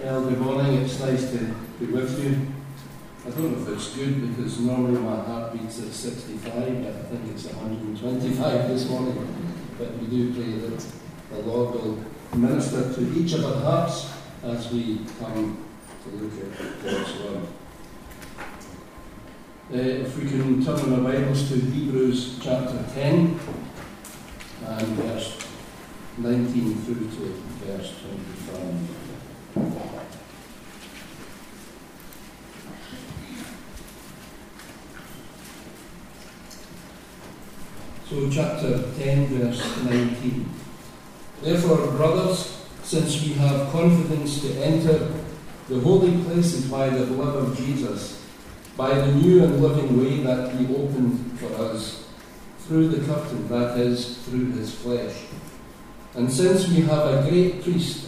Well, good morning. It's nice to be with you. I don't know if it's good because normally my heart beats at 65, but I think it's 125 this morning. But we do pray that the Lord will minister to each of our hearts as we come to look at God's Word. Uh, if we can turn our Bibles to Hebrews chapter 10 and verse 19 through to verse 25. So, chapter 10, verse 19. Therefore, brothers, since we have confidence to enter the holy places by the blood of Jesus, by the new and living way that He opened for us, through the curtain, that is, through His flesh. And since we have a great priest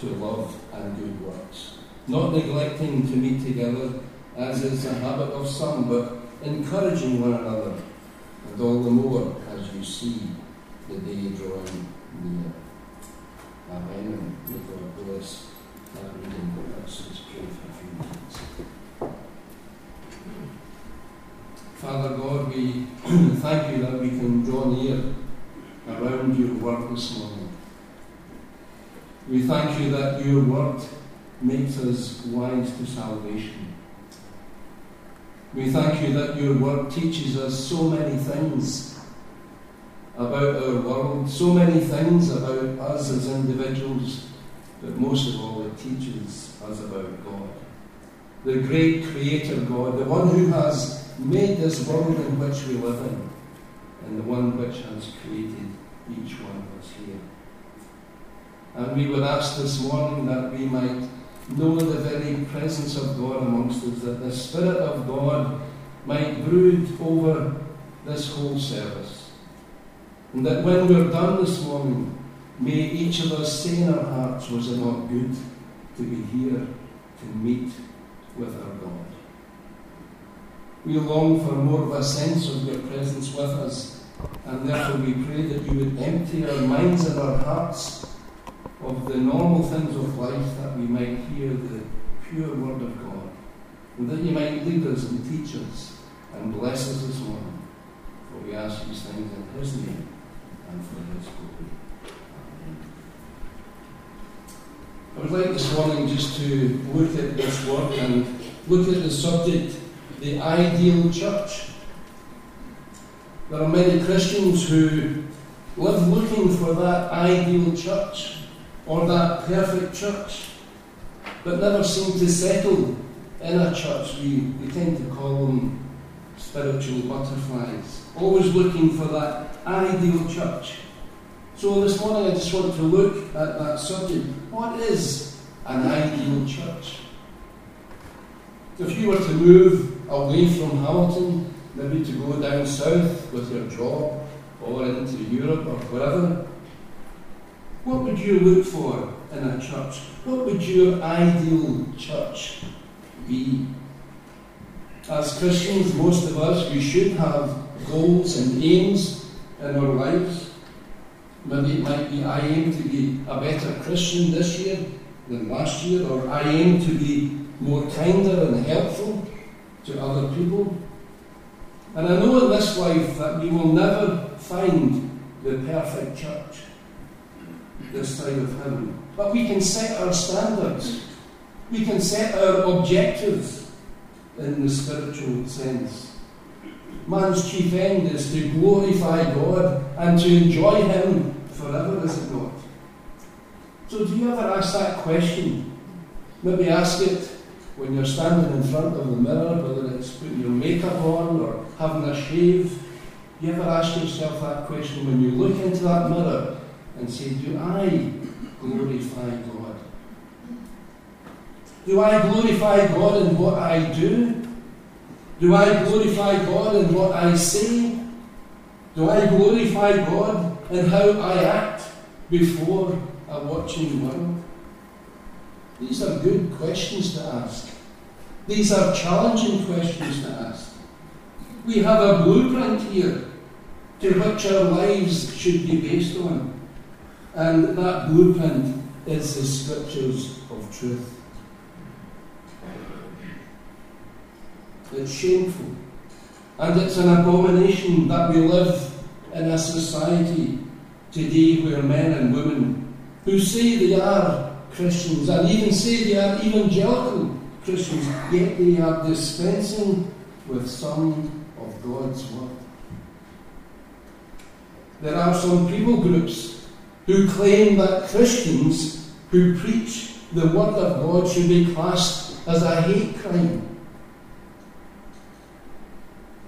to love and good works, not neglecting to meet together, as is the habit of some, but encouraging one another and all the more as you see the day drawing near. Amen. May God bless that reading. Let's just pray for a few minutes. Father God, we thank you that we can draw near around your work this morning. We thank you that your word makes us wise to salvation. We thank you that your word teaches us so many things about our world, so many things about us as individuals, but most of all, it teaches us about God. The great Creator God, the one who has made this world in which we live in, and the one which has created each one of us here. And we were asked this morning that we might know the very presence of God amongst us, that the Spirit of God might brood over this whole service. And that when we're done this morning, may each of us say in our hearts, was it not good to be here to meet with our God? We long for more of a sense of your presence with us, and therefore we pray that you would empty our minds and our hearts of the normal things of life that we might hear the pure word of God, and that you might lead us and teach us and bless us this morning. For we ask these things in his name and for his glory. Amen. I would like this morning just to look at this word and look at the subject, the ideal church. There are many Christians who live looking for that ideal church or that perfect church, but never seem to settle in a church. We, we tend to call them spiritual butterflies, always looking for that ideal church. So this morning I just want to look at that subject. What is an ideal church? If you were to move away from Hamilton, maybe to go down south with your job or into Europe or wherever, what would you look for in a church? What would your ideal church be? As Christians, most of us, we should have goals and aims in our lives. Maybe it might be I aim to be a better Christian this year than last year, or I aim to be more kinder and helpful to other people. And I know in this life that we will never find the perfect church this side of heaven. But we can set our standards. We can set our objectives in the spiritual sense. Man's chief end is to glorify God and to enjoy Him forever, is it not? So, do you ever ask that question? Maybe ask it when you're standing in front of the mirror, whether it's putting your makeup on or having a shave. You ever ask yourself that question when you look into that mirror and say, Do I glorify God? Do I glorify God in what I do? Do I glorify God in what I say? Do I glorify God in how I act before a watching world? These are good questions to ask. These are challenging questions to ask. We have a blueprint here to which our lives should be based on. And that blueprint is the scriptures of truth. It's shameful. And it's an abomination that we live in a society today where men and women who say they are Christians and even say they are evangelical Christians, yet they are dispensing with some of God's word. There are some people groups who claim that Christians who preach the word of God should be classed as a hate crime.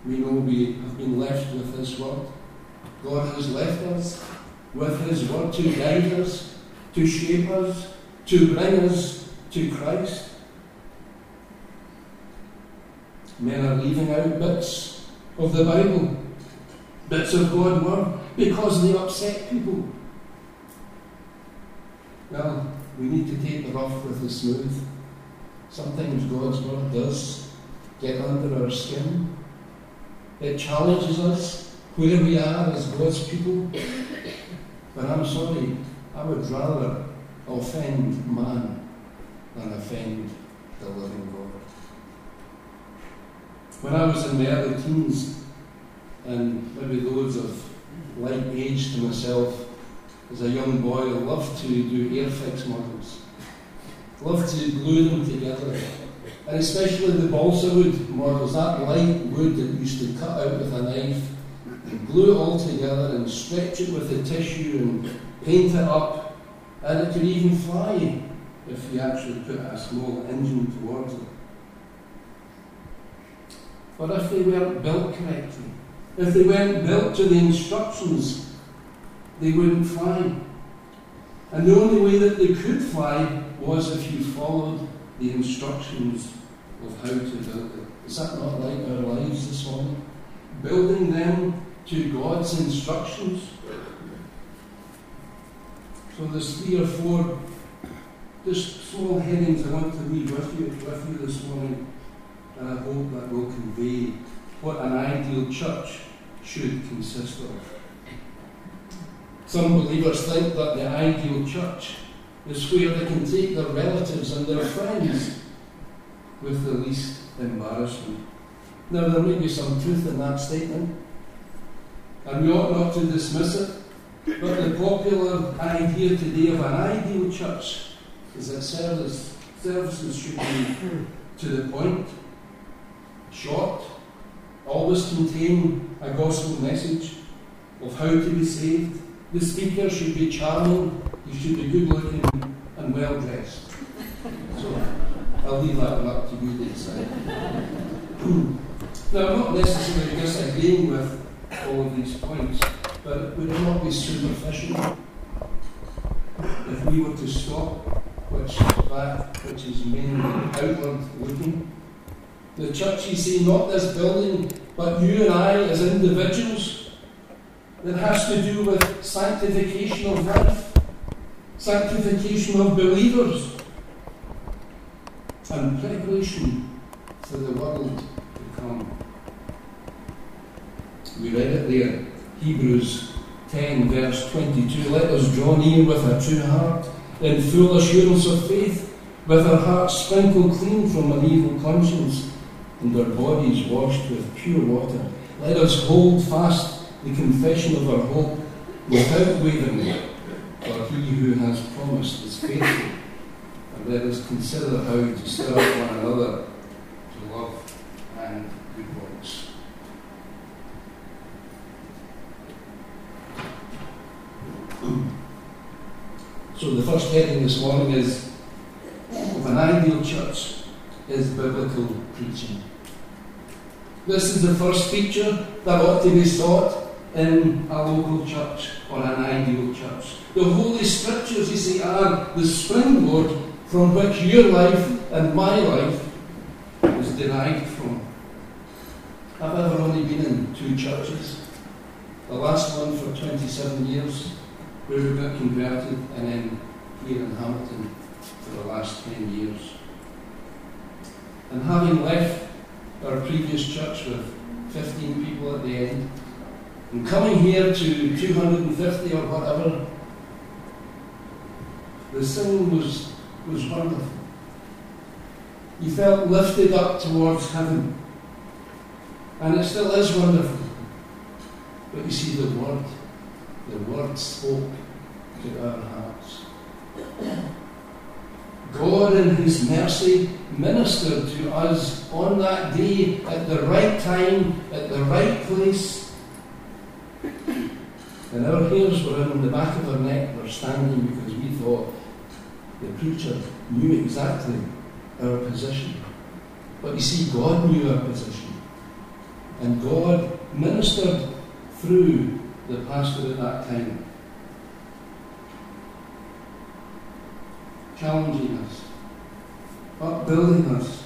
We know we have been left with His word. God has left us with His word to guide us, to shape us, to bring us to Christ. Men are leaving out bits of the Bible, bits of God's word, because they upset people. Well, we need to take the rough with the smooth. Sometimes God's word does get under our skin. It challenges us where we are as God's people. But I'm sorry, I would rather offend man than offend the living God. When I was in my early teens, and maybe those of like age to myself, as a young boy, I loved to do Airfix models. Loved to glue them together. And especially the balsa wood models, that light wood that you used to cut out with a knife, and glue it all together and stretch it with the tissue and paint it up. And it could even fly if you actually put a small engine towards it. But if they weren't built correctly, if they weren't built to the instructions, they wouldn't fly. And the only way that they could fly was if you followed the instructions of how to build it. Is that not like our lives this morning? Building them to God's instructions. So there's three or four just small headings I want to leave with you, with you this morning and I hope that will convey what an ideal church should consist of. Some believers think that the ideal church is where they can take their relatives and their friends with the least embarrassment. Now, there may be some truth in that statement, and we ought not to dismiss it, but the popular idea today of an ideal church is that service, services should be to the point, short, always contain a gospel message of how to be saved. The speaker should be charming, he should be good looking and well dressed. So I'll leave that one up to you to decide. now, I'm not necessarily disagreeing with all of these points, but would it not be superficial if we were to stop which that which is mainly outward looking the church, you see, not this building, but you and I as individuals. That has to do with sanctification of life, sanctification of believers, and preparation for the world to come. We read it there, Hebrews 10, verse 22. Let us draw near with a true heart, in full assurance of faith, with our hearts sprinkled clean from an evil conscience and our bodies washed with pure water. Let us hold fast the confession of our hope without wavering, for he who has promised is faithful. And let us consider how to stir one another to love and good works. So the first heading this morning is an ideal church is biblical preaching. This is the first feature that ought to be sought in a local church or an ideal church. The Holy Scriptures, you see, are the springboard from which your life and my life is derived from. I've ever only been in two churches. The last one for 27 years, where we got converted, and then here in Hamilton for the last 10 years. And having left our previous church with 15 people at the end, and coming here to 250 or whatever, the singing was, was wonderful. You felt lifted up towards heaven. And it still is wonderful. But you see, the Word, the Word spoke to our hearts. God, in His mercy, ministered to us on that day at the right time, at the right place. And our hairs were on the back of our neck, were standing because we thought the preacher knew exactly our position. But you see, God knew our position. And God ministered through the pastor at that time. challenging us, upbuilding us,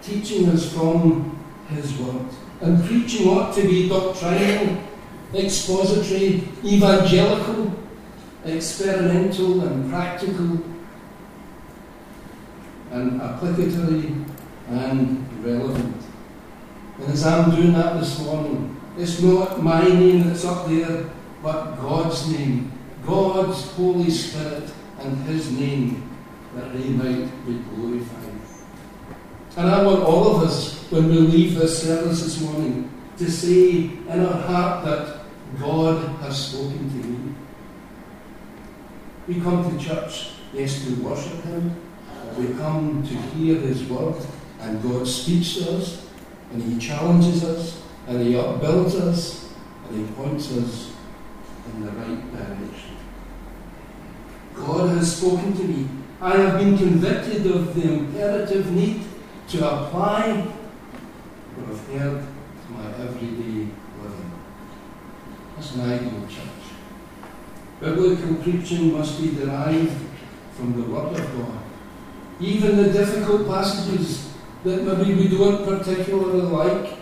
teaching us from His Word, and preaching ought to be doctrinal, expository, evangelical, experimental, and practical, and applicatory and relevant. And as I'm doing that this morning, it's not my name that's up there, but God's name, God's Holy Spirit and His name, that they might be glorified. And I want all of us, when we leave this service this morning, to say in our heart that God has spoken to me. We come to church, yes, to worship Him. We come to hear His word, and God speaks to us, and He challenges us, and He upbuilds us, and He points us in the right direction. God has spoken to me. I have been convicted of the imperative need to apply what I've heard to my everyday That's an ideal church. Biblical preaching must be derived from the Word of God. Even the difficult passages that maybe we don't particularly like,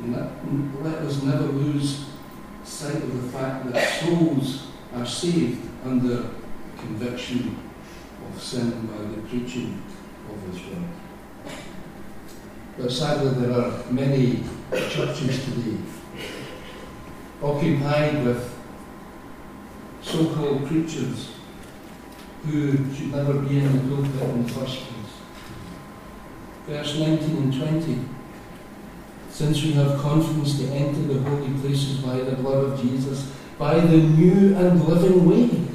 let us never lose sight of the fact that souls are saved under conviction of sin by the preaching of His Word. But sadly, there are many churches today occupied with so called preachers who should never be in the pulpit in the first place. Verse 19 and 20. Since we have confidence to enter the holy places by the blood of Jesus, by the new and living way.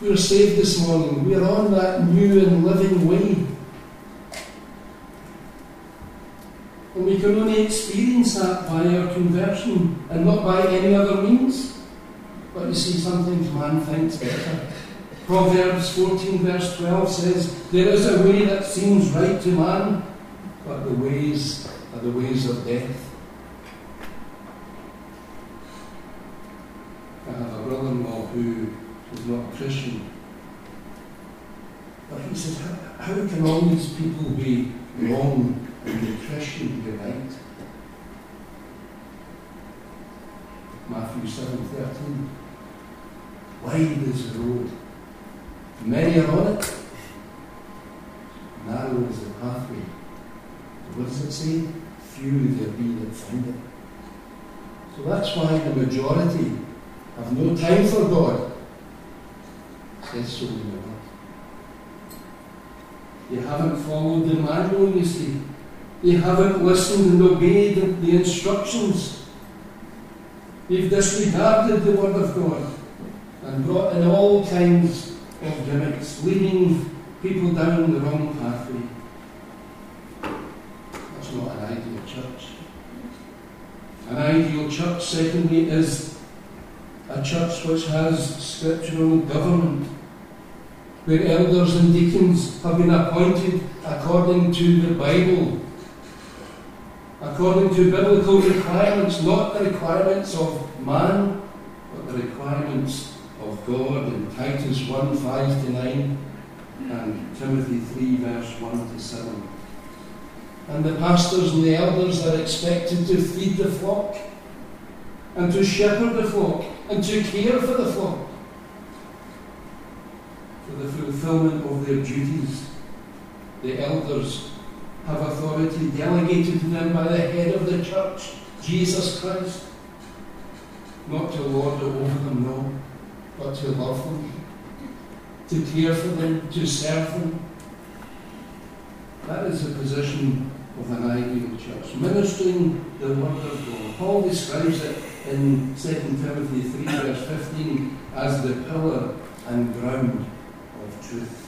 We're saved this morning. We're on that new and living way. And we can only experience that by our conversion and not by any other means. But you see, sometimes man thinks better. Proverbs 14, verse 12 says, There is a way that seems right to man, but the ways are the ways of death. I have a brother in law who is not a Christian. But he says, how, how can all these people be wrong and the Christian right? Matthew 7:13. Wide is the road. Many are on it. Narrow is the pathway. What does it say? Few there be that find it. So that's why the majority have no time for God. Says so in the word. They haven't followed the manual, you see. They haven't listened and obeyed the instructions. They've disregarded the word of God and brought in all kinds of gimmicks, leading people down the wrong pathway. That's not an ideal church. An ideal church, secondly, is a church which has scriptural government, where elders and deacons have been appointed according to the Bible, according to biblical requirements, not the requirements of man, but the requirements of God in Titus 1 5 to 9 and Timothy 3 verse 1 to 7. And the pastors and the elders are expected to feed the flock and to shepherd the flock and to care for the flock for the fulfillment of their duties. The elders have authority delegated to them by the head of the church, Jesus Christ. Not to lord over them, no, but to love them, to care for them, to serve them. That is the position of an ideal church, ministering the Word of God. Paul describes it in 2 Timothy 3, verse 15, as the pillar and ground of truth.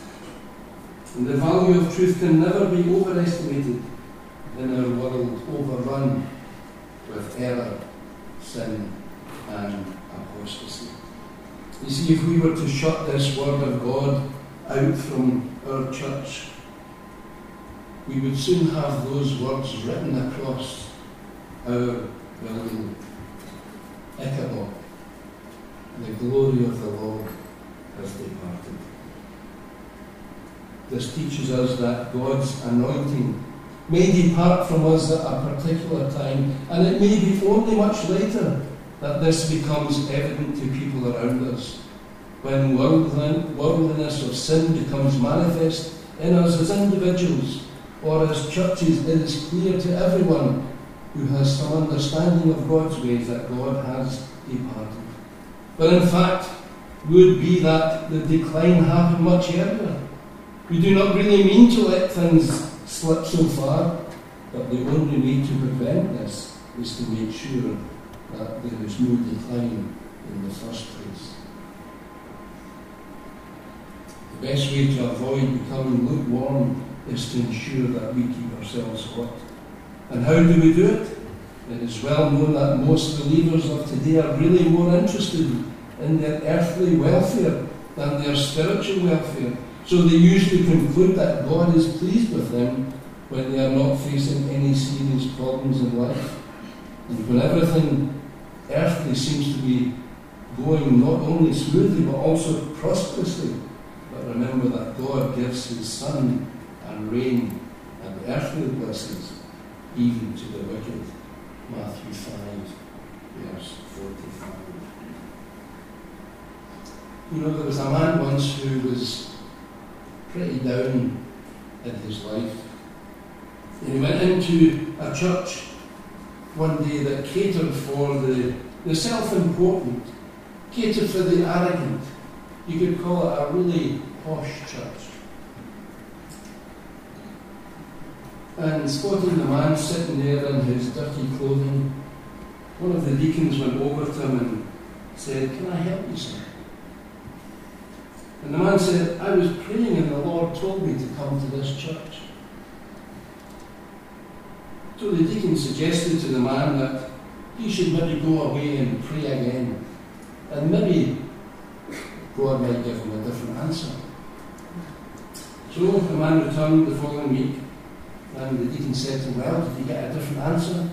And the value of truth can never be overestimated in our world overrun with error, sin, and apostasy. You see, if we were to shut this Word of God out from our church, we would soon have those words written across our building. Ichabod, the glory of the Lord has departed. This teaches us that God's anointing may depart from us at a particular time, and it may be only much later that this becomes evident to people around us. When worldliness of sin becomes manifest in us as individuals or as churches, it is clear to everyone who has some understanding of God's ways that God has departed. But in fact, would be that the decline happened much earlier. We do not really mean to let things slip so far, but the only way to prevent this is to make sure that there is no decline in the first place. The best way to avoid becoming lukewarm is to ensure that we keep ourselves hot. And how do we do it? It is well known that most believers of today are really more interested in their earthly welfare than their spiritual welfare. So they usually conclude that God is pleased with them when they are not facing any serious problems in life. And when everything earthly seems to be going not only smoothly but also prosperously. But remember that God gives His sun and rain and earthly blessings even to the wicked. Matthew 5, verse 45. You know, there was a man once who was pretty down in his life. And he went into a church one day that catered for the, the self important, catered for the arrogant. You could call it a really posh church. And spotting the man sitting there in his dirty clothing, one of the deacons went over to him and said, Can I help you, sir? And the man said, I was praying and the Lord told me to come to this church. So the deacon suggested to the man that he should maybe go away and pray again. And maybe God might give him a different answer. So the man returned the following week, and the deacon said to him, Well, did you get a different answer?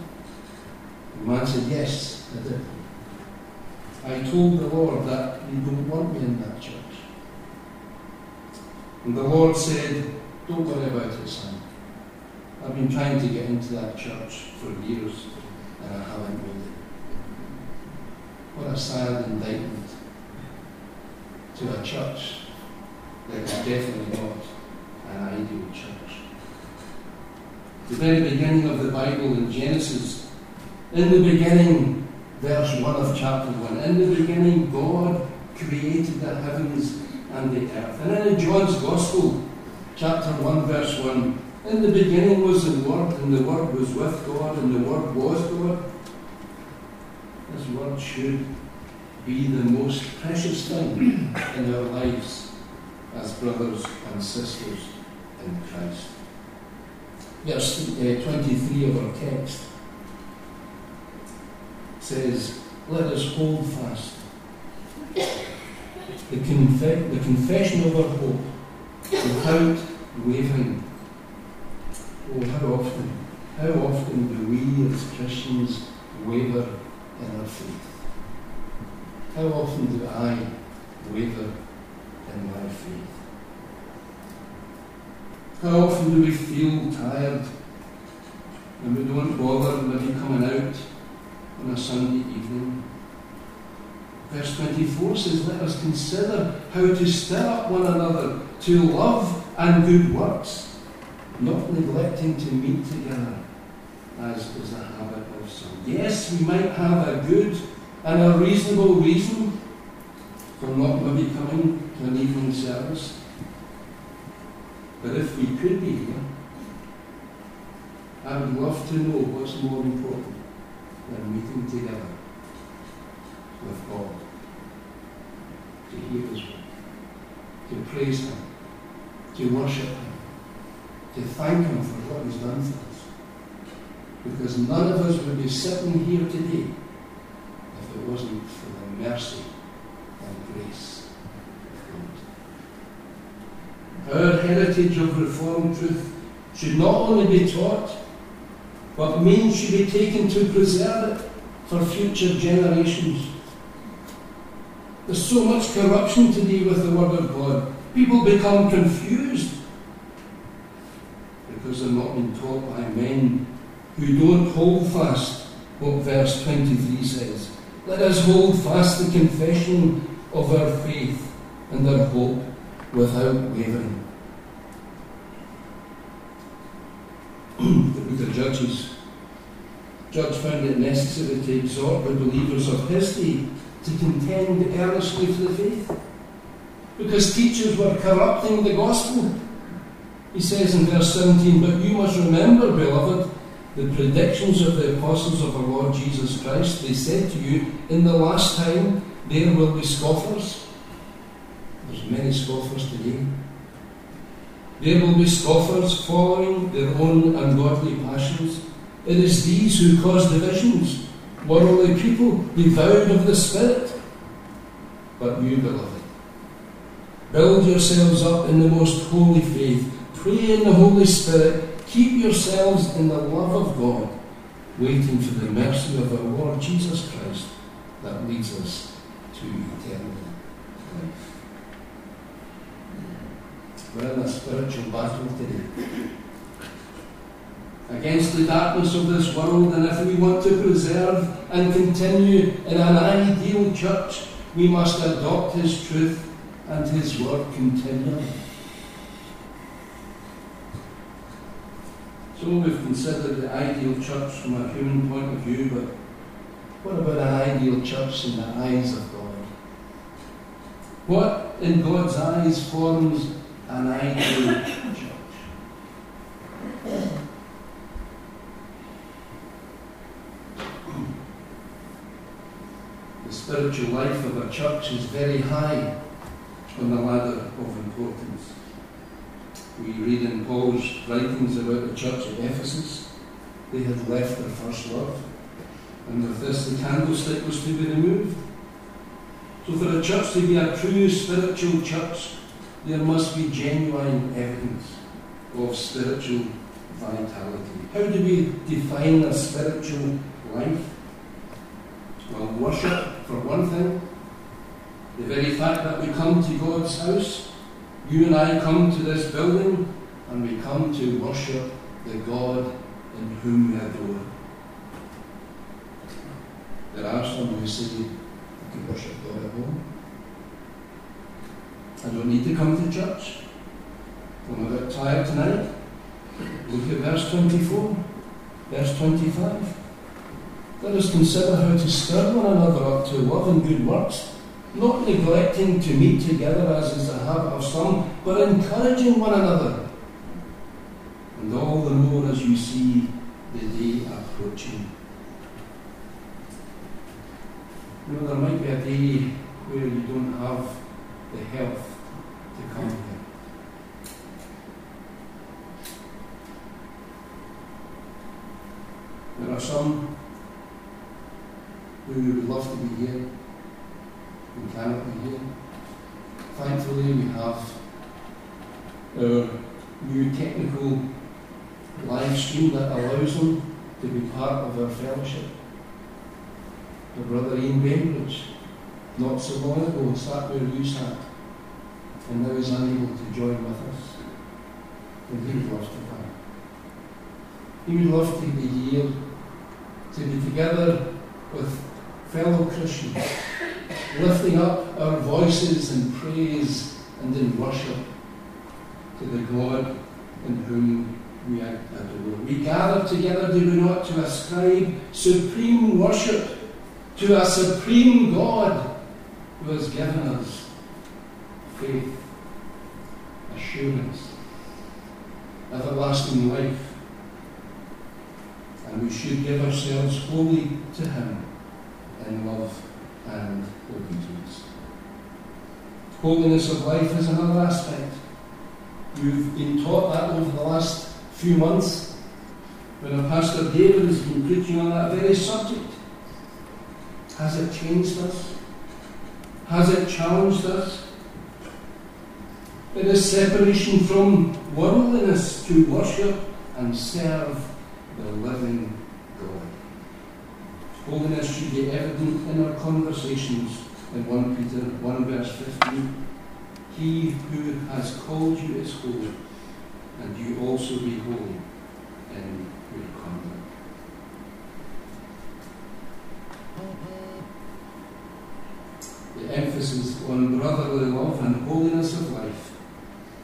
The man said, Yes, I did. I told the Lord that you don't want me in that church. And the Lord said, Don't worry about it, son. I've been trying to get into that church for years and I haven't it. What a sad indictment to a church that is definitely not an ideal church. The very beginning of the Bible in Genesis, in the beginning, verse 1 of chapter 1, in the beginning God created the heavens and the earth. And in John's Gospel, chapter 1, verse 1, in the beginning was the Word, and the Word was with God, and the Word was God. This Word should be the most precious thing in our lives as brothers and sisters in Christ. Verse uh, 23 of our text says, Let us hold fast the, conf- the confession of our hope without wavering. Oh, how often, how often do we as Christians waver in our faith? How often do I waver in my faith. How often do we feel tired and we don't bother maybe coming out on a Sunday evening? Verse 24 says, Let us consider how to stir up one another to love and good works, not neglecting to meet together, as is the habit of some. Yes, we might have a good and a reasonable reason for not maybe coming to an evening service. But if we could be here, I would love to know what's more important than meeting together with God, to hear His word, to praise Him, to worship Him, to thank Him for what He's done for us. Because none of us would be sitting here today if it wasn't for the mercy and grace of God. Our heritage of Reformed truth should not only be taught, but means should be taken to preserve it for future generations. There's so much corruption today with the Word of God. People become confused because they're not being taught by men who don't hold fast what verse 23 says. Let us hold fast the confession of our faith and our hope without wavering. the book of Jude's. Jude found it necessary to exhort the believers of his day to contend earnestly for the faith. Because teachers were corrupting the gospel. He says in verse 17, But you must remember, beloved, the predictions of the apostles of our Lord Jesus Christ. They said to you, In the last time there will be scoffers. There's many scoffers today. There will be scoffers following their own ungodly passions. It is these who cause divisions, worldly people devoured of the Spirit. But you, beloved, build yourselves up in the most holy faith, pray in the Holy Spirit, keep yourselves in the love of God, waiting for the mercy of our Lord Jesus Christ that leads us to eternal life. We're in a spiritual battle today against the darkness of this world, and if we want to preserve and continue in an ideal church, we must adopt His truth and His word continually. So we've considered the ideal church from a human point of view, but what about an ideal church in the eyes of God? What in God's eyes forms an ideal church? The spiritual life of a church is very high on the ladder of importance. We read in Paul's writings about the church at Ephesus. They had left their first love. And with this, the candlestick was to be removed. So, for a church to be a true spiritual church, there must be genuine evidence of spiritual vitality. How do we define a spiritual life? Well, worship, for one thing. The very fact that we come to God's house, you and I come to this building, and we come to worship the God in whom we adore. There are some who say, I can worship God at home. I don't need to come to church. I'm a bit tired tonight. Look at verse 24, verse 25. Let us consider how to stir one another up to love and good works, not neglecting to meet together as is the habit of some, but encouraging one another. And all the more as you see the day approaching. You know, there might be a day where you don't have the health to come here. There are some love to be here We cannot be here. Thankfully, we have our new technical live stream that allows them to be part of our fellowship. The brother Ian Bainbridge not so long ago sat where you sat and now is unable to join with us. And he would love to come. He would love to be here, to be together with fellow Christians, lifting up our voices in praise and in worship to the God in whom we adore. We gather together, do we not, to ascribe supreme worship to a supreme God who has given us faith, assurance, everlasting life. And we should give ourselves wholly to Him in love and obedience. Holiness of life is another aspect. You've been taught that over the last few months when our Pastor David has been preaching on that very subject. Has it changed us? Has it challenged us? It is separation from worldliness to worship and serve the living. Holiness should be evident in our conversations in 1 Peter 1 verse 15. He who has called you is holy, and you also be holy in your conduct. The emphasis on brotherly love and holiness of life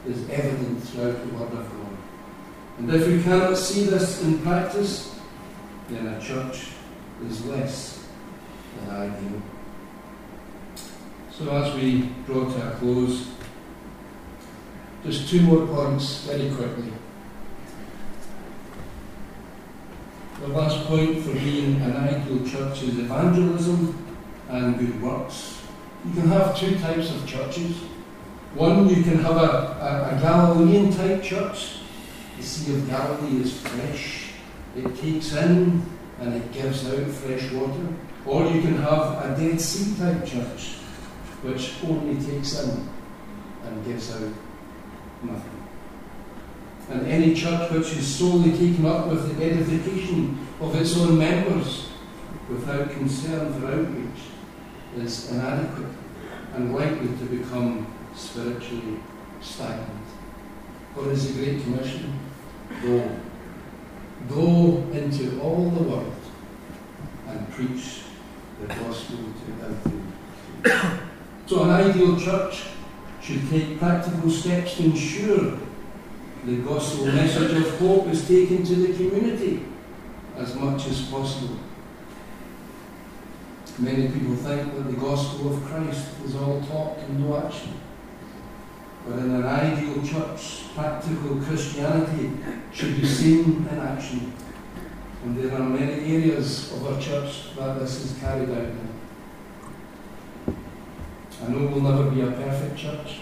is evident throughout the Word of God. And if we cannot see this in practice, then a church is less than ideal. So as we draw to a close, just two more points very quickly. The last point for being an ideal church is evangelism and good works. You can have two types of churches. One, you can have a, a, a Galilean type church. The Sea of Galilee is fresh, it takes in and it gives out fresh water. Or you can have a Dead Sea type church, which only takes in and gives out nothing. And any church which is solely taken up with the edification of its own members without concern for outreach is inadequate and likely to become spiritually stagnant. What is the Great Commission? Go. Go into all the world and preach the gospel to everyone. so, an ideal church should take practical steps to ensure the gospel message of hope is taken to the community as much as possible. Many people think that the gospel of Christ is all talk and no action. But in an ideal church, practical Christianity should be seen in action. And there are many areas of our church that this is carried out in. I know we'll never be a perfect church,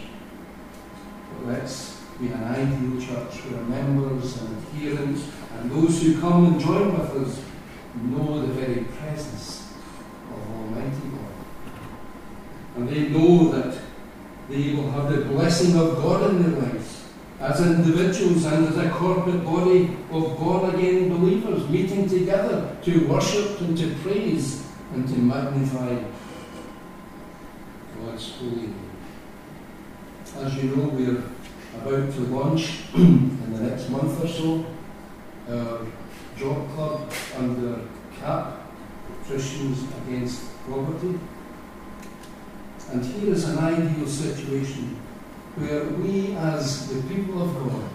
but let's be an ideal church where members and adherents and those who come and join with us know the very presence of Almighty God. And they know that they will have the blessing of God in their lives as individuals and as a corporate body of born again believers meeting together to worship and to praise and to magnify God's holy name. As you know, we're about to launch in the next month or so our job club under CAP, Christians Against Poverty. And here is an ideal situation where we, as the people of God,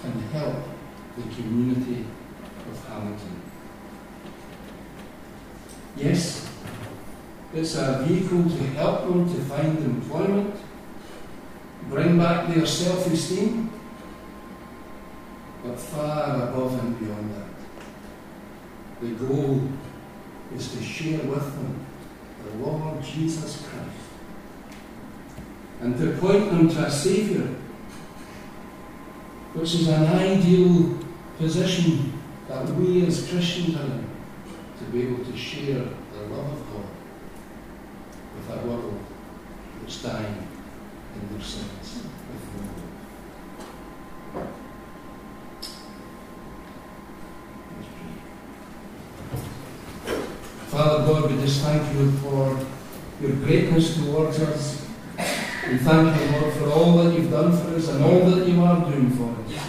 can help the community of Hamilton. Yes, it's a vehicle to help them to find employment, bring back their self esteem, but far above and beyond that. The goal is to share with them the Lord Jesus Christ and to point them to a Saviour, which is an ideal position that we as Christians are in, to be able to share the love of God with a world that's dying in their sins. Father God, we just thank you for your greatness towards us. We thank you, Lord, for all that you've done for us and all that you are doing for us.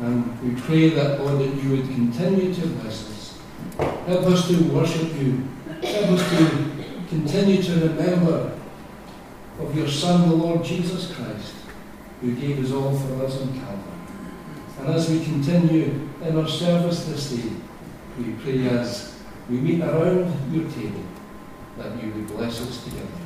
And we pray that, Lord, that you would continue to bless us. Help us to worship you. Help us to continue to remember of your Son, the Lord Jesus Christ, who gave his all for us on Calvary. And as we continue in our service this day, we pray as we meet around your table that you would bless us together.